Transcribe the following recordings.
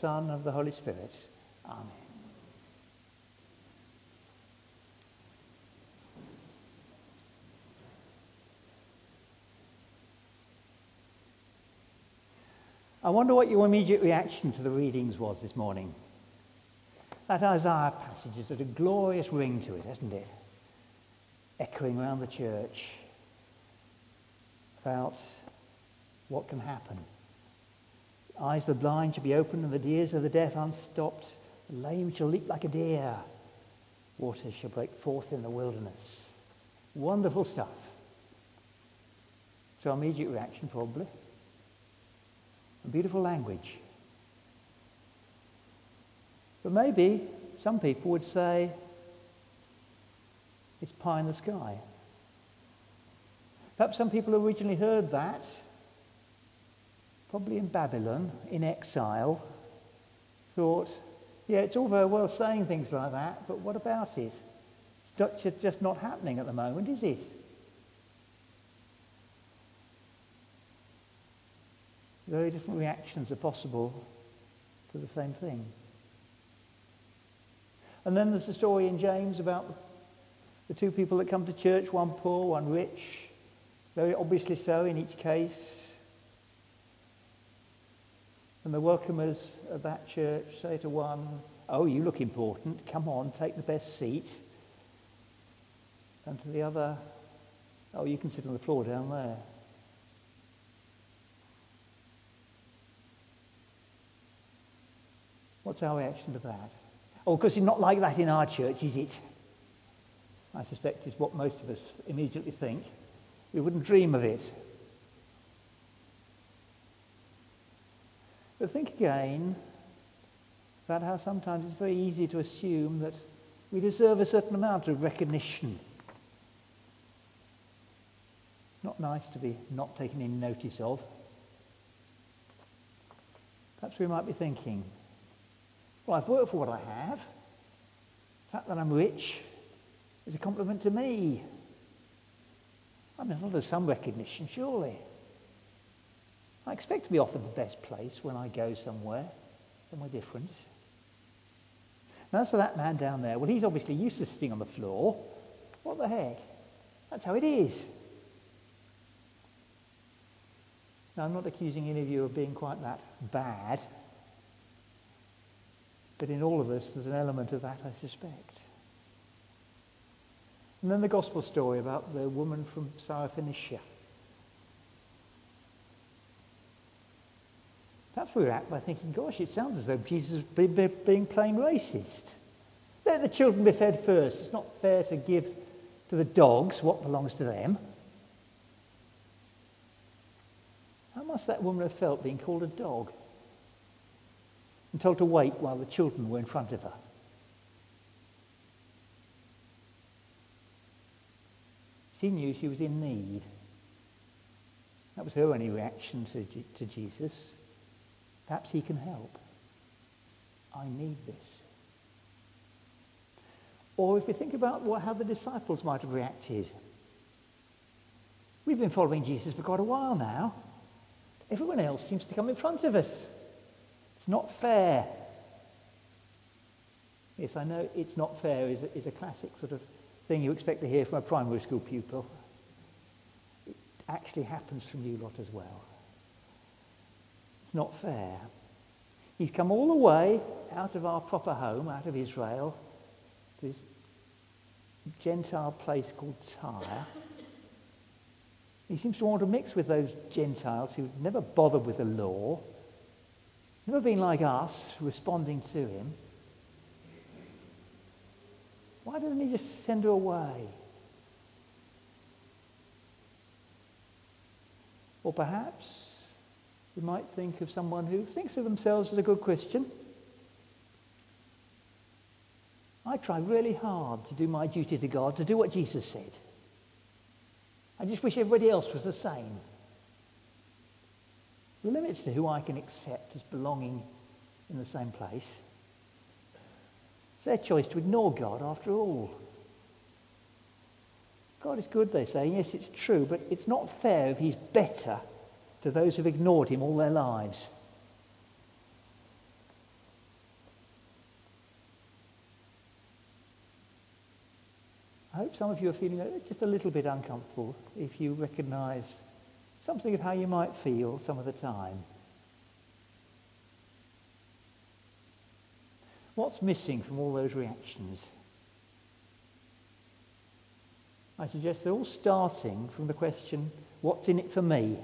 Son, and of the Holy Spirit. Amen. I wonder what your immediate reaction to the readings was this morning. That Isaiah passage has got a glorious ring to it, hasn't it? Echoing around the church about what can happen. Eyes of the blind shall be opened and the ears of the deaf unstopped. The lame shall leap like a deer. Waters shall break forth in the wilderness. Wonderful stuff. So immediate reaction probably. Beautiful language. But maybe some people would say it's pie in the sky. Perhaps some people originally heard that, probably in Babylon, in exile, thought, yeah, it's all very well saying things like that, but what about it? It's just not happening at the moment, is it? Very different reactions are possible to the same thing. And then there's the story in James about the two people that come to church, one poor, one rich. Very obviously so in each case. And the welcomers of that church say to one, Oh, you look important. Come on, take the best seat. And to the other, Oh, you can sit on the floor down there. What's our reaction to that? Oh, because it's not like that in our church, is it? I suspect is what most of us immediately think. We wouldn't dream of it. But think again about how sometimes it's very easy to assume that we deserve a certain amount of recognition. Not nice to be not taken in notice of. Perhaps we might be thinking, well, I've worked for what I have. The fact that I'm rich is a compliment to me. I mean, there's some recognition, surely. I expect to be offered the best place when I go somewhere, Am I different. Now, as for that man down there, well, he's obviously used to sitting on the floor. What the heck? That's how it is. Now, I'm not accusing any of you of being quite that bad. But in all of us, there's an element of that, I suspect. And then the gospel story about the woman from Syrophoenicia. Perhaps we react by thinking, gosh, it sounds as though Jesus is being plain racist. Let the children be fed first. It's not fair to give to the dogs what belongs to them. How must that woman have felt being called a dog? and told to wait while the children were in front of her. She knew she was in need. That was her only reaction to, to Jesus. Perhaps he can help. I need this. Or if we think about what, how the disciples might have reacted. We've been following Jesus for quite a while now. Everyone else seems to come in front of us. It's not fair. Yes, I know it's not fair is a, is a classic sort of thing you expect to hear from a primary school pupil. It actually happens from you lot as well. It's not fair. He's come all the way out of our proper home, out of Israel, to this Gentile place called Tyre. He seems to want to mix with those Gentiles who never bothered with the law, Never been like us, responding to him. Why doesn't he just send her away? Or perhaps we might think of someone who thinks of themselves as a good Christian. I try really hard to do my duty to God, to do what Jesus said. I just wish everybody else was the same The limits to who I can accept as belonging in the same place. It's their choice to ignore God after all. God is good, they say. Yes, it's true, but it's not fair if he's better to those who've ignored him all their lives. I hope some of you are feeling just a little bit uncomfortable if you recognize something of how you might feel some of the time. What's missing from all those reactions? I suggest they're all starting from the question, what's in it for me?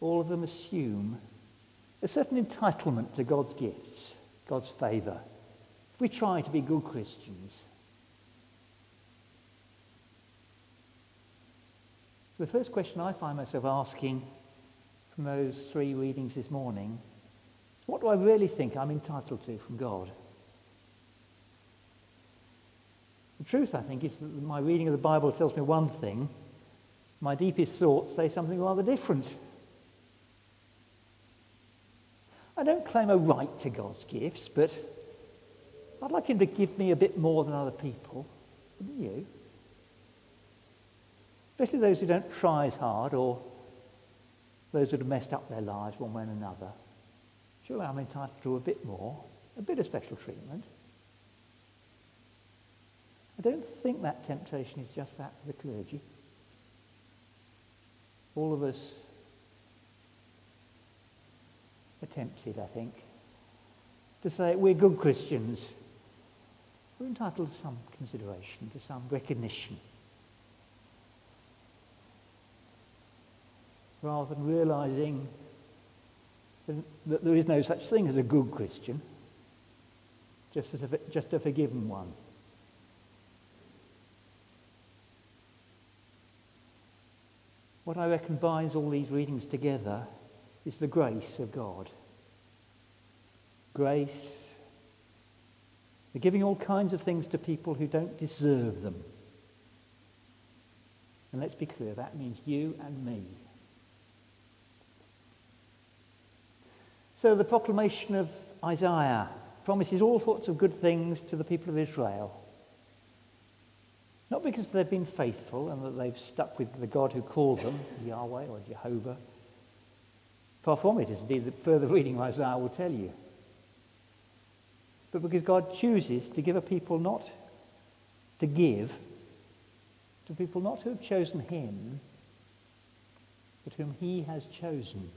All of them assume a certain entitlement to God's gifts, God's favour. If we try to be good Christians, the first question I find myself asking from those three readings this morning what do I really think I'm entitled to from God? The truth, I think, is that my reading of the Bible tells me one thing. My deepest thoughts say something rather different. I don't claim a right to God's gifts, but I'd like him to give me a bit more than other people. Wouldn't you? Especially those who don't try as hard or those that have messed up their lives one way or another. Surely I'm entitled to a bit more, a bit of special treatment. I don't think that temptation is just that for the clergy. All of us attempts it, I think, to say we're good Christians. We're entitled to some consideration, to some recognition. Rather than realizing that there is no such thing as a good Christian, just, as a, just a forgiven one. What I reckon binds all these readings together is the grace of God. Grace, the giving all kinds of things to people who don't deserve them. And let's be clear, that means you and me. So the proclamation of Isaiah promises all sorts of good things to the people of Israel. Not because they've been faithful and that they've stuck with the God who called them, Yahweh or Jehovah, Far from it, as indeed the further reading of Isaiah will tell you. But because God chooses to give a people not to give, to people not who have chosen him, but whom he has chosen.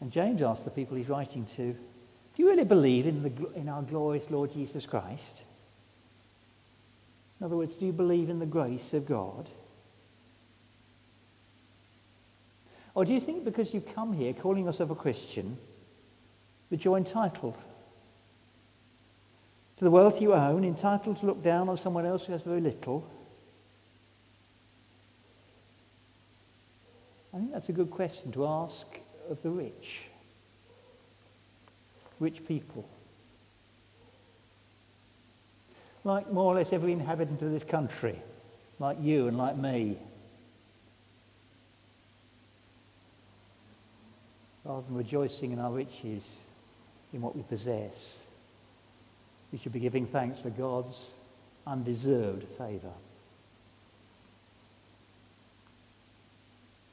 And James asks the people he's writing to, do you really believe in, the, in our glorious Lord Jesus Christ? In other words, do you believe in the grace of God? Or do you think because you come here calling yourself a Christian that you're entitled to the wealth you own, entitled to look down on someone else who has very little? I think that's a good question to ask of the rich. Rich people like more or less every inhabitant of this country, like you and like me. Rather than rejoicing in our riches, in what we possess, we should be giving thanks for God's undeserved favour.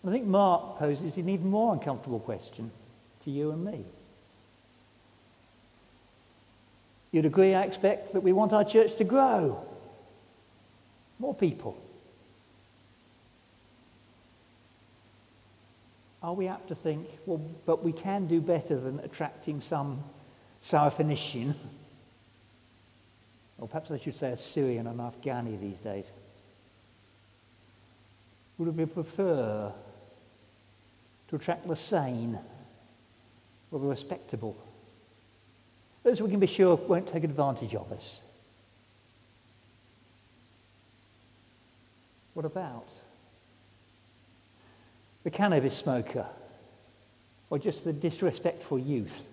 I think Mark poses an even more uncomfortable question to you and me. You'd agree, I expect, that we want our church to grow. More people. Are we apt to think, well, but we can do better than attracting some Syrophoenician, or perhaps I should say a Syrian and Afghani these days? Would we prefer to attract the sane or the respectable? Those we can be sure won't take advantage of us. What about the cannabis smoker or just the disrespectful youth?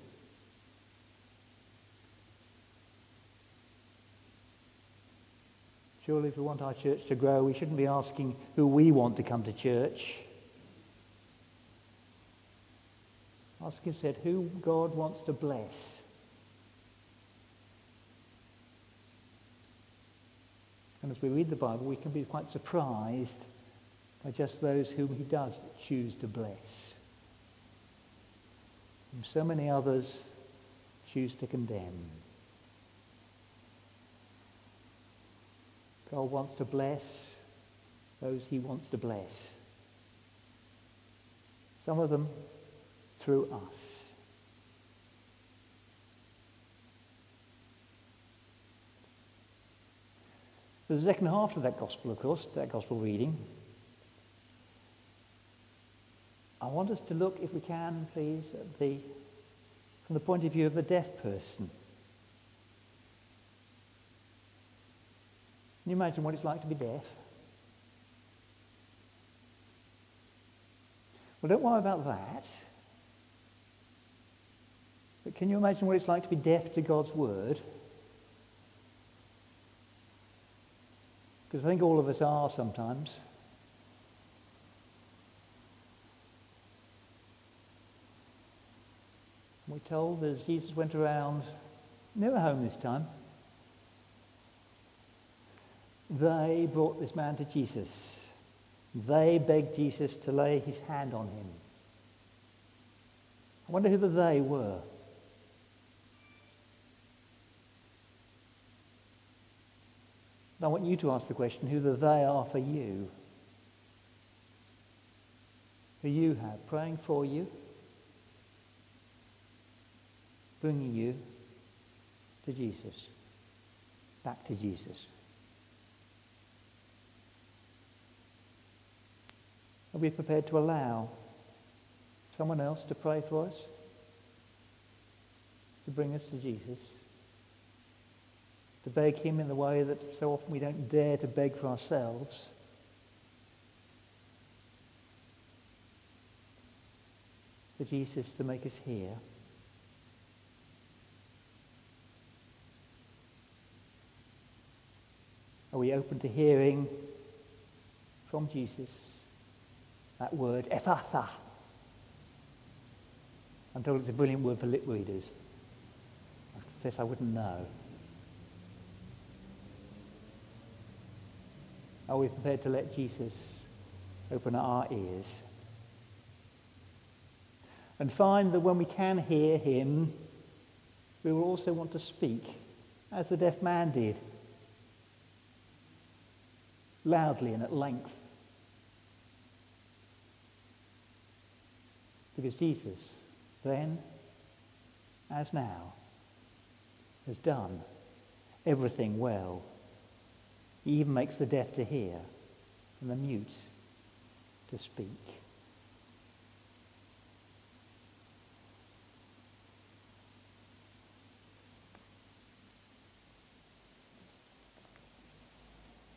Surely, if we want our church to grow, we shouldn't be asking who we want to come to church. Ask instead who God wants to bless. And as we read the Bible, we can be quite surprised by just those whom he does choose to bless. whom so many others choose to condemn. God wants to bless those he wants to bless. Some of them through us. The second half of that gospel, of course, that gospel reading. I want us to look, if we can, please, at the, from the point of view of the deaf person. Can you imagine what it's like to be deaf? Well, don't worry about that. But can you imagine what it's like to be deaf to God's word? Because I think all of us are sometimes. We're told as Jesus went around, never home this time, they brought this man to Jesus. They begged Jesus to lay his hand on him. I wonder who the they were. I want you to ask the question who the they are for you. Who you have praying for you, bringing you to Jesus, back to Jesus. Are we prepared to allow someone else to pray for us? To bring us to Jesus? To beg him in the way that so often we don't dare to beg for ourselves? For Jesus to make us hear? Are we open to hearing from Jesus? that word, Ephphatha. I'm told it's a brilliant word for lip readers. I confess I wouldn't know. Are we prepared to let Jesus open our ears? And find that when we can hear him, we will also want to speak, as the deaf man did, loudly and at length. Because Jesus, then as now, has done everything well. He even makes the deaf to hear and the mute to speak.